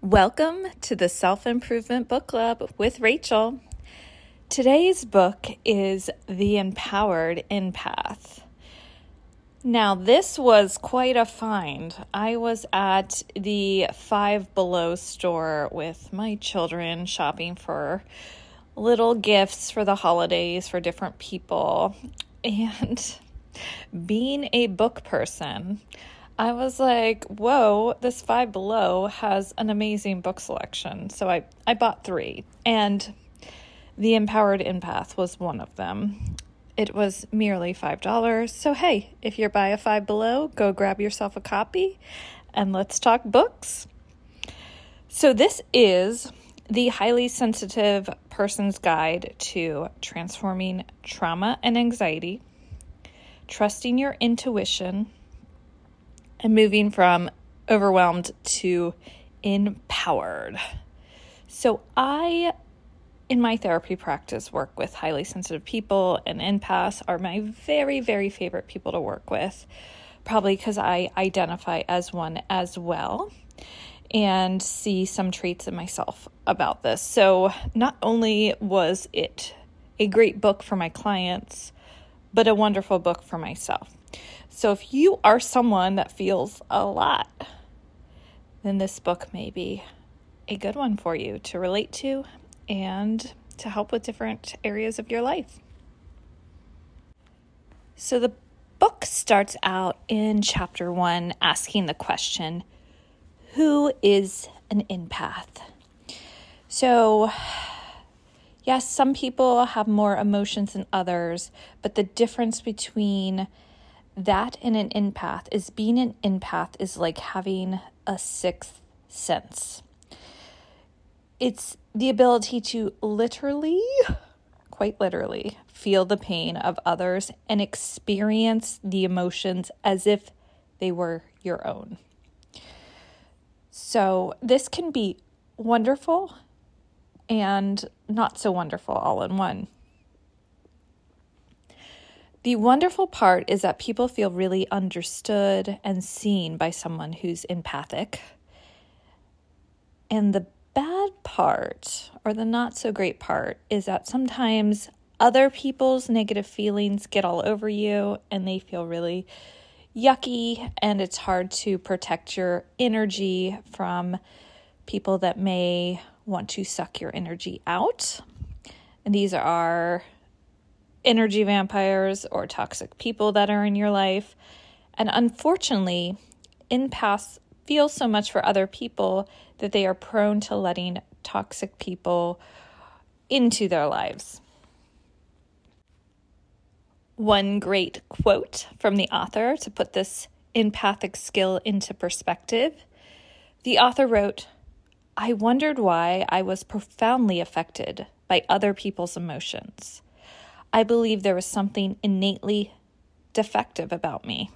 Welcome to the Self Improvement Book Club with Rachel. Today's book is The Empowered Empath. Now, this was quite a find. I was at the Five Below store with my children shopping for little gifts for the holidays for different people. And being a book person, I was like, whoa, this Five Below has an amazing book selection. So I, I bought three, and The Empowered Empath was one of them. It was merely $5. So, hey, if you're by a Five Below, go grab yourself a copy and let's talk books. So, this is the highly sensitive person's guide to transforming trauma and anxiety, trusting your intuition, and moving from overwhelmed to empowered. So, I in my therapy practice work with highly sensitive people and empaths are my very very favorite people to work with probably because i identify as one as well and see some traits in myself about this so not only was it a great book for my clients but a wonderful book for myself so if you are someone that feels a lot then this book may be a good one for you to relate to and to help with different areas of your life. So the book starts out in chapter one asking the question Who is an empath? So, yes, some people have more emotions than others, but the difference between that in an empath is being an empath is like having a sixth sense. It's the ability to literally, quite literally, feel the pain of others and experience the emotions as if they were your own. So, this can be wonderful and not so wonderful all in one. The wonderful part is that people feel really understood and seen by someone who's empathic. And the bad part, or the not so great part, is that sometimes other people's negative feelings get all over you and they feel really yucky, and it's hard to protect your energy from people that may want to suck your energy out. And these are energy vampires or toxic people that are in your life. And unfortunately, empaths feel so much for other people that they are prone to letting toxic people into their lives. One great quote from the author to put this empathic skill into perspective the author wrote, I wondered why I was profoundly affected by other people's emotions. I believe there was something innately defective about me.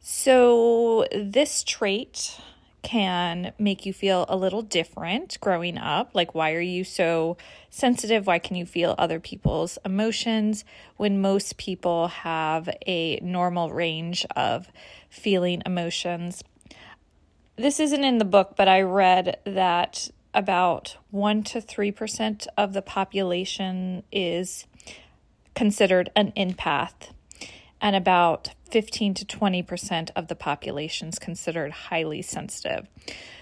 So, this trait can make you feel a little different growing up. Like, why are you so sensitive? Why can you feel other people's emotions when most people have a normal range of feeling emotions? This isn't in the book, but I read that about 1 to 3% of the population is considered an empath and about 15 to 20% of the population is considered highly sensitive.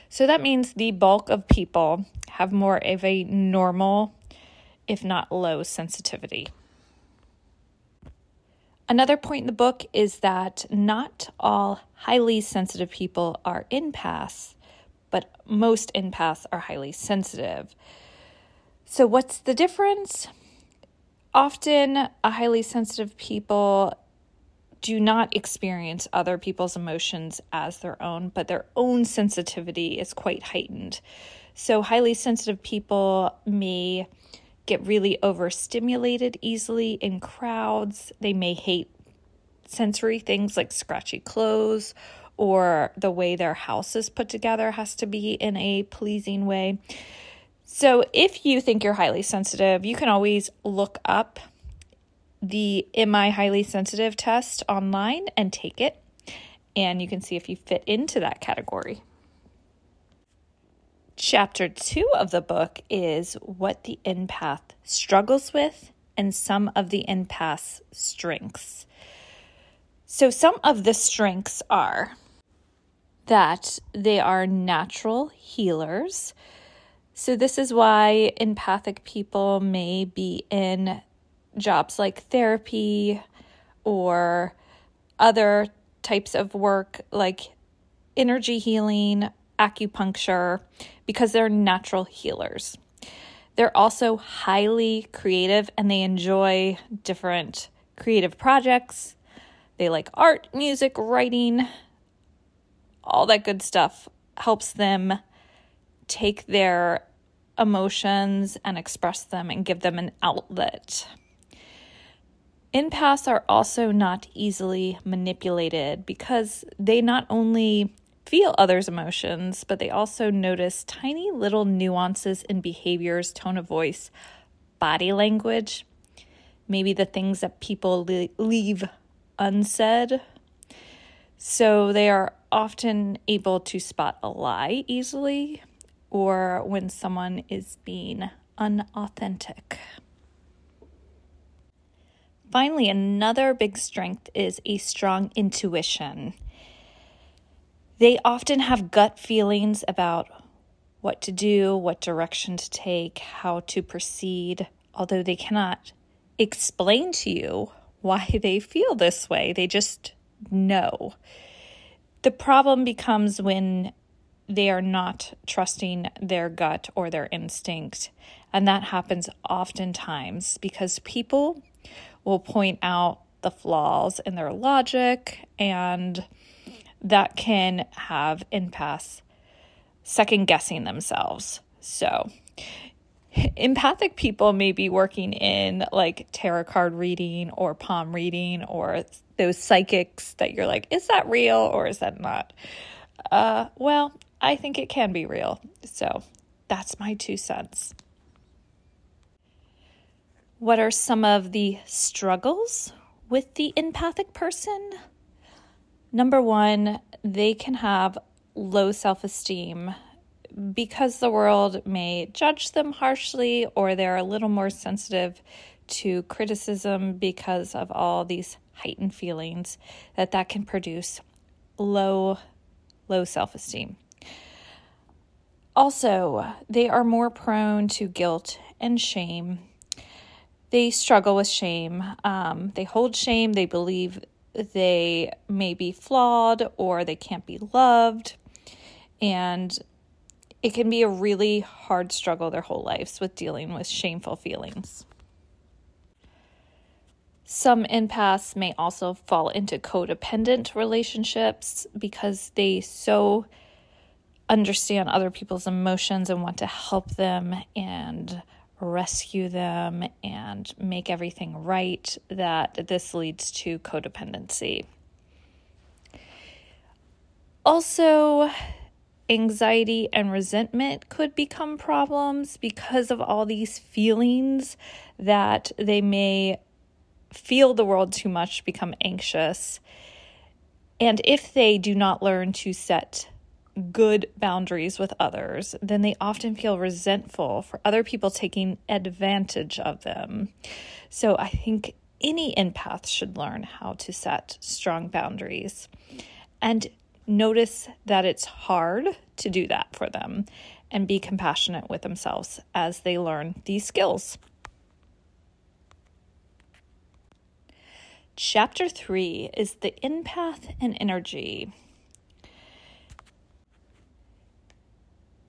So that means the bulk of people have more of a normal, if not low, sensitivity. Another point in the book is that not all highly sensitive people are empaths, but most empaths are highly sensitive. So, what's the difference? Often, a highly sensitive people do not experience other people's emotions as their own, but their own sensitivity is quite heightened. So, highly sensitive people may get really overstimulated easily in crowds. They may hate sensory things like scratchy clothes or the way their house is put together has to be in a pleasing way. So, if you think you're highly sensitive, you can always look up the Am I Highly Sensitive test online and take it. And you can see if you fit into that category. Chapter two of the book is what the empath struggles with and some of the empath's strengths. So, some of the strengths are that they are natural healers. So, this is why empathic people may be in jobs like therapy or other types of work like energy healing, acupuncture, because they're natural healers. They're also highly creative and they enjoy different creative projects. They like art, music, writing, all that good stuff helps them take their emotions and express them and give them an outlet. Empaths are also not easily manipulated because they not only feel others' emotions, but they also notice tiny little nuances in behaviors, tone of voice, body language, maybe the things that people leave unsaid. So they are often able to spot a lie easily or when someone is being unauthentic. Finally, another big strength is a strong intuition. They often have gut feelings about what to do, what direction to take, how to proceed, although they cannot explain to you why they feel this way. They just know. The problem becomes when they are not trusting their gut or their instinct. And that happens oftentimes because people will point out the flaws in their logic, and that can have empaths second guessing themselves. So, empathic people may be working in like tarot card reading or palm reading or those psychics that you're like, is that real or is that not? Uh, well, I think it can be real. So, that's my two cents. What are some of the struggles with the empathic person? Number one, they can have low self esteem because the world may judge them harshly or they're a little more sensitive to criticism because of all these heightened feelings that that can produce low low self-esteem also they are more prone to guilt and shame they struggle with shame. Um, they hold shame. They believe they may be flawed or they can't be loved. And it can be a really hard struggle their whole lives with dealing with shameful feelings. Some empaths may also fall into codependent relationships because they so understand other people's emotions and want to help them and rescue them and make everything right, that this leads to codependency. Also, anxiety and resentment could become problems because of all these feelings that they may feel the world too much, become anxious. And if they do not learn to set good boundaries with others, then they often feel resentful for other people taking advantage of them. So I think any empath should learn how to set strong boundaries and notice that it's hard to do that for them and be compassionate with themselves as they learn these skills. Chapter 3 is the empath and energy.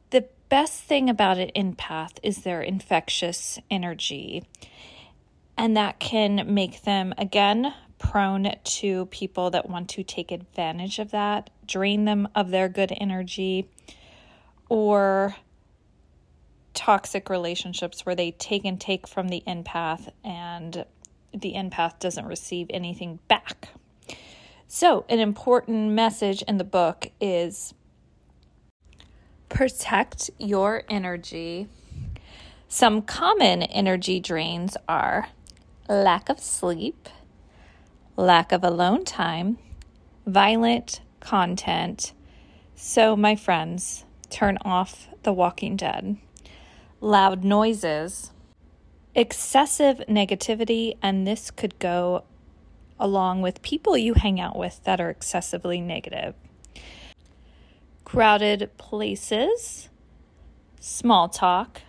The best thing about an empath is their infectious energy. And that can make them, again, prone to people that want to take advantage of that, drain them of their good energy, or toxic relationships where they take and take from the empath and the empath doesn't receive anything back. So, an important message in the book is protect your energy. Some common energy drains are lack of sleep, lack of alone time, violent content. So, my friends, turn off The Walking Dead. Loud noises, excessive negativity, and this could go along with people you hang out with that are excessively negative. Crowded places, small talk.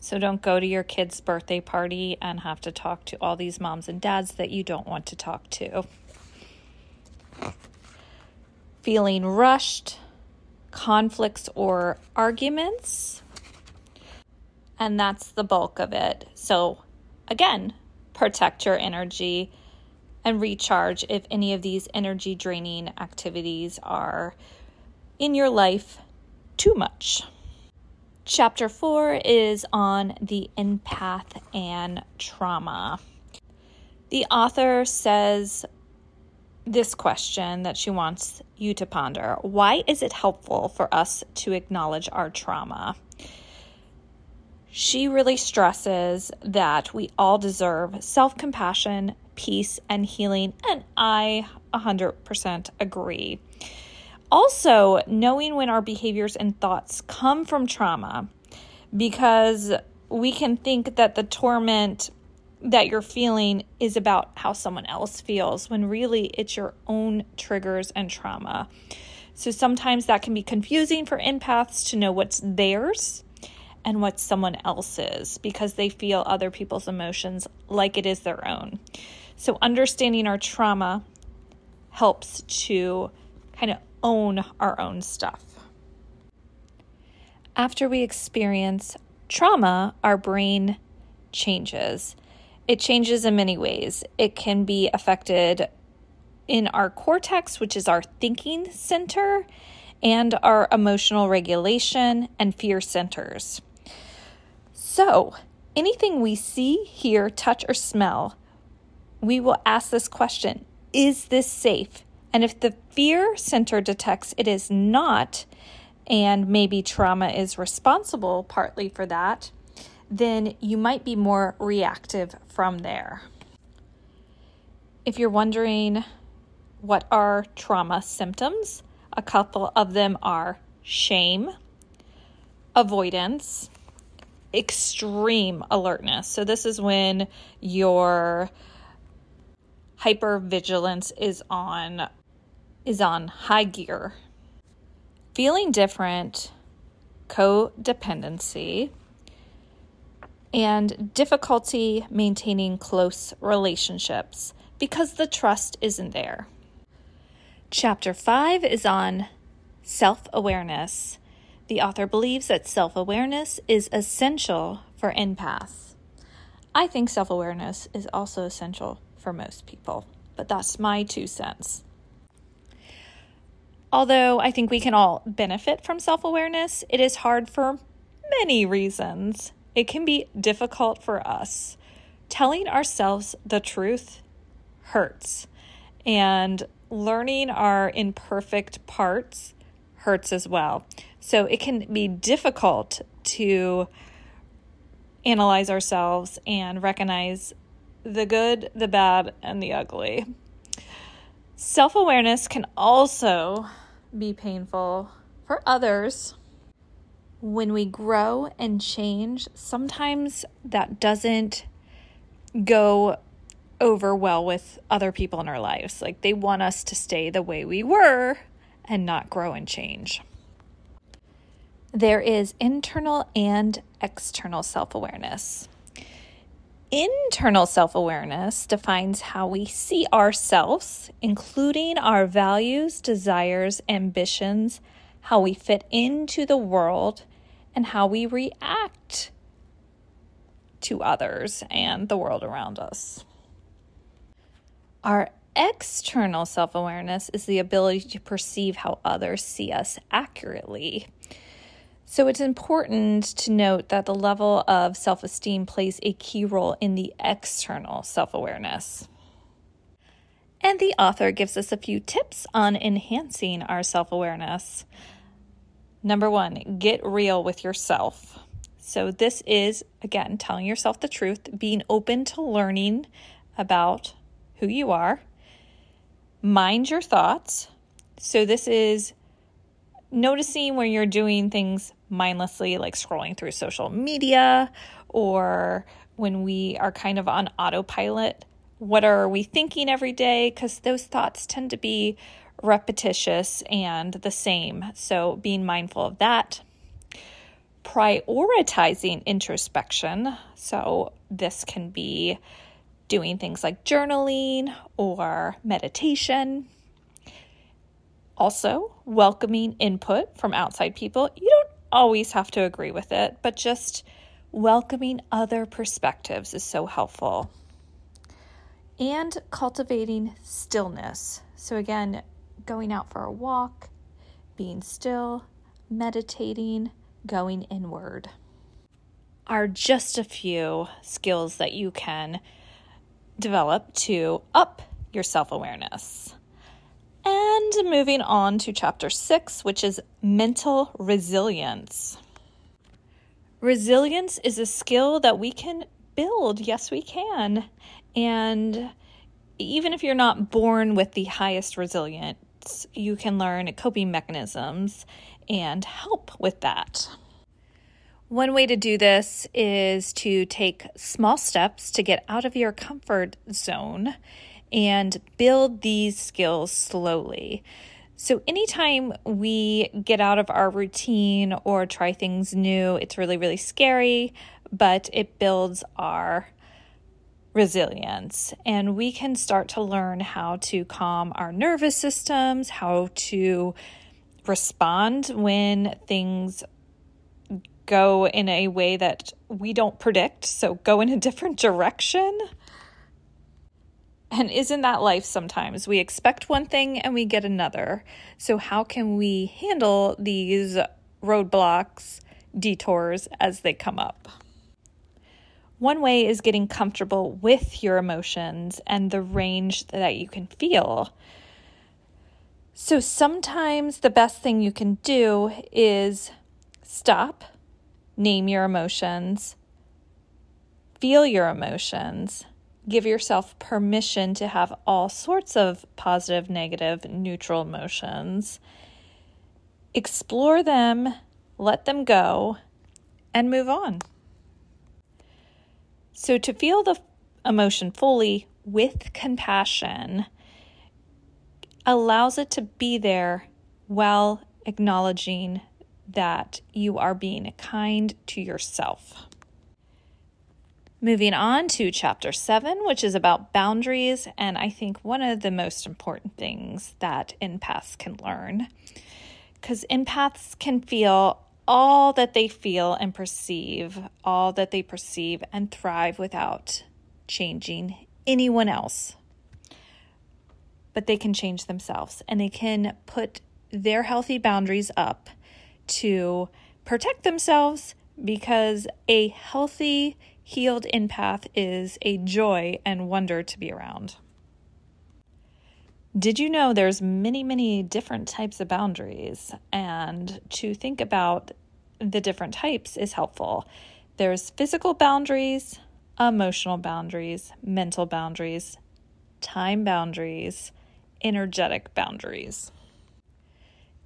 So don't go to your kid's birthday party and have to talk to all these moms and dads that you don't want to talk to. Feeling rushed, conflicts or arguments. And that's the bulk of it. So, again, protect your energy and recharge if any of these energy draining activities are in your life too much. Chapter four is on the empath and trauma. The author says this question that she wants you to ponder Why is it helpful for us to acknowledge our trauma? She really stresses that we all deserve self compassion, peace, and healing, and I 100% agree. Also, knowing when our behaviors and thoughts come from trauma, because we can think that the torment that you're feeling is about how someone else feels when really it's your own triggers and trauma. So sometimes that can be confusing for empaths to know what's theirs and what's someone else's because they feel other people's emotions like it is their own. So understanding our trauma helps to kind of own our own stuff. After we experience trauma, our brain changes. It changes in many ways. It can be affected in our cortex, which is our thinking center, and our emotional regulation and fear centers. So, anything we see, hear, touch, or smell, we will ask this question Is this safe? And if the fear center detects it is not, and maybe trauma is responsible partly for that, then you might be more reactive from there. If you're wondering what are trauma symptoms, a couple of them are shame, avoidance, extreme alertness. So, this is when your hypervigilance is on is on high gear. Feeling different, codependency, and difficulty maintaining close relationships because the trust isn't there. Chapter 5 is on self awareness. The author believes that self awareness is essential for empaths. I think self awareness is also essential for most people, but that's my two cents. Although I think we can all benefit from self awareness, it is hard for many reasons it can be difficult for us. Telling ourselves the truth hurts, and learning our imperfect parts hurts as well. So it can be difficult to analyze ourselves and recognize the good, the bad, and the ugly. Self awareness can also be painful for others when we grow and change, sometimes that doesn't go over well with other people in our lives. Like they want us to stay the way we were and not grow and change. There is internal and external self awareness. Internal self awareness defines how we see ourselves, including our values, desires, ambitions, how we fit into the world, and how we react to others and the world around us. Our external self awareness is the ability to perceive how others see us accurately. So it's important to note that the level of self esteem plays a key role in the external self awareness. And the author gives us a few tips on enhancing our self awareness. Number one, get real with yourself. So, this is again telling yourself the truth, being open to learning about who you are. Mind your thoughts. So, this is noticing when you're doing things mindlessly, like scrolling through social media, or when we are kind of on autopilot. What are we thinking every day? Because those thoughts tend to be repetitious and the same. So, being mindful of that. Prioritizing introspection. So, this can be doing things like journaling or meditation. Also, welcoming input from outside people. You don't always have to agree with it, but just welcoming other perspectives is so helpful. And cultivating stillness. So, again, going out for a walk, being still, meditating, going inward are just a few skills that you can develop to up your self awareness. And moving on to chapter six, which is mental resilience. Resilience is a skill that we can build. Yes, we can. And even if you're not born with the highest resilience, you can learn coping mechanisms and help with that. One way to do this is to take small steps to get out of your comfort zone and build these skills slowly. So, anytime we get out of our routine or try things new, it's really, really scary, but it builds our resilience. And we can start to learn how to calm our nervous systems, how to respond when things go in a way that we don't predict, so go in a different direction. And isn't that life sometimes? We expect one thing and we get another. So, how can we handle these roadblocks, detours as they come up? One way is getting comfortable with your emotions and the range that you can feel. So, sometimes the best thing you can do is stop name your emotions, feel your emotions, give yourself permission to have all sorts of positive, negative, neutral emotions. Explore them, let them go, and move on. So, to feel the emotion fully with compassion allows it to be there while acknowledging that you are being kind to yourself. Moving on to chapter seven, which is about boundaries, and I think one of the most important things that empaths can learn. Because empaths can feel all that they feel and perceive, all that they perceive and thrive without changing anyone else. But they can change themselves and they can put their healthy boundaries up to protect themselves because a healthy, healed empath is a joy and wonder to be around. Did you know there's many, many different types of boundaries? And to think about the different types is helpful. There's physical boundaries, emotional boundaries, mental boundaries, time boundaries, energetic boundaries.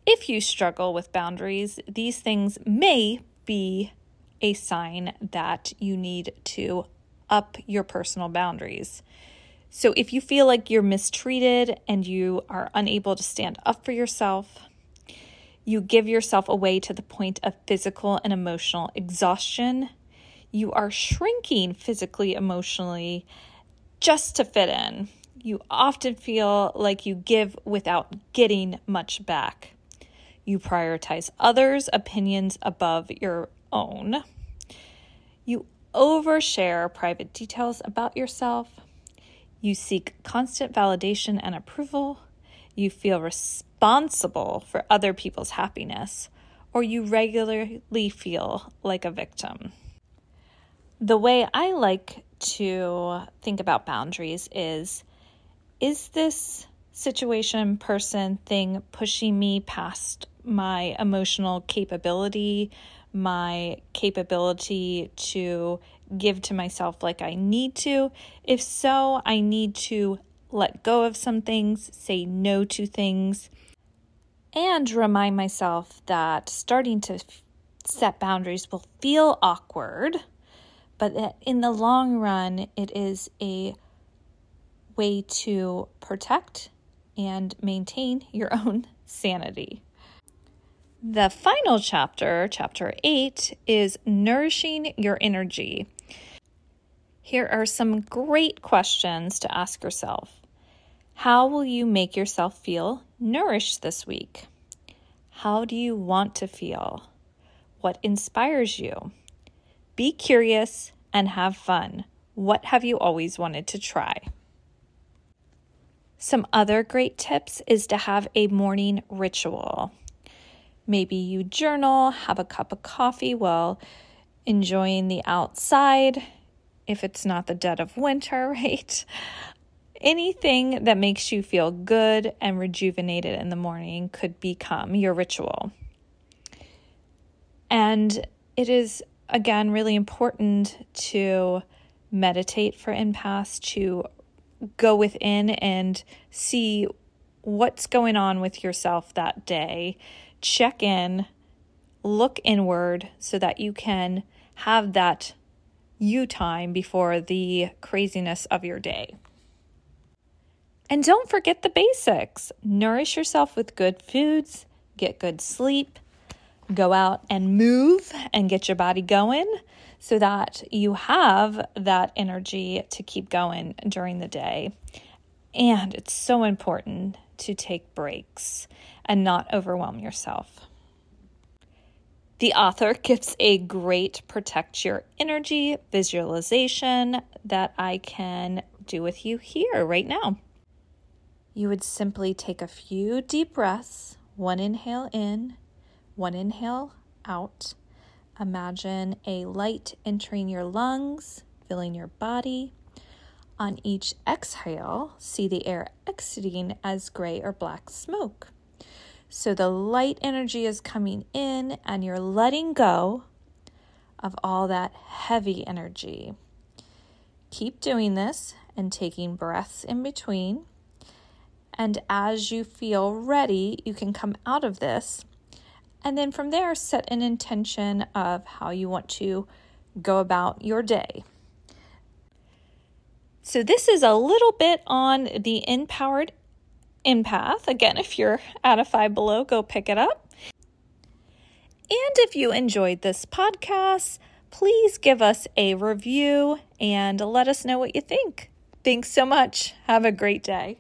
If you struggle with boundaries, these things may be a sign that you need to up your personal boundaries. So, if you feel like you're mistreated and you are unable to stand up for yourself, you give yourself away to the point of physical and emotional exhaustion. You are shrinking physically, emotionally just to fit in. You often feel like you give without getting much back. You prioritize others' opinions above your own. You overshare private details about yourself. You seek constant validation and approval. You feel responsible for other people's happiness, or you regularly feel like a victim. The way I like to think about boundaries is is this situation, person, thing pushing me past my emotional capability, my capability to give to myself like I need to? If so, I need to let go of some things, say no to things, and remind myself that starting to set boundaries will feel awkward, but that in the long run, it is a way to protect and maintain your own sanity. The final chapter, chapter eight, is nourishing your energy. Here are some great questions to ask yourself. How will you make yourself feel nourished this week? How do you want to feel? What inspires you? Be curious and have fun. What have you always wanted to try? Some other great tips is to have a morning ritual. Maybe you journal, have a cup of coffee while enjoying the outside, if it's not the dead of winter, right? Anything that makes you feel good and rejuvenated in the morning could become your ritual. And it is, again, really important to meditate for empaths, to go within and see what's going on with yourself that day. Check in, look inward so that you can have that you time before the craziness of your day. And don't forget the basics nourish yourself with good foods, get good sleep, go out and move and get your body going so that you have that energy to keep going during the day. And it's so important to take breaks and not overwhelm yourself. The author gives a great protect your energy visualization that I can do with you here right now. You would simply take a few deep breaths, one inhale in one inhale out. Imagine a light entering your lungs, filling your body. On each exhale, see the air exiting as gray or black smoke. So the light energy is coming in, and you're letting go of all that heavy energy. Keep doing this and taking breaths in between. And as you feel ready, you can come out of this and then from there, set an intention of how you want to go about your day. So, this is a little bit on the empowered empath. Again, if you're at a five below, go pick it up. And if you enjoyed this podcast, please give us a review and let us know what you think. Thanks so much. Have a great day.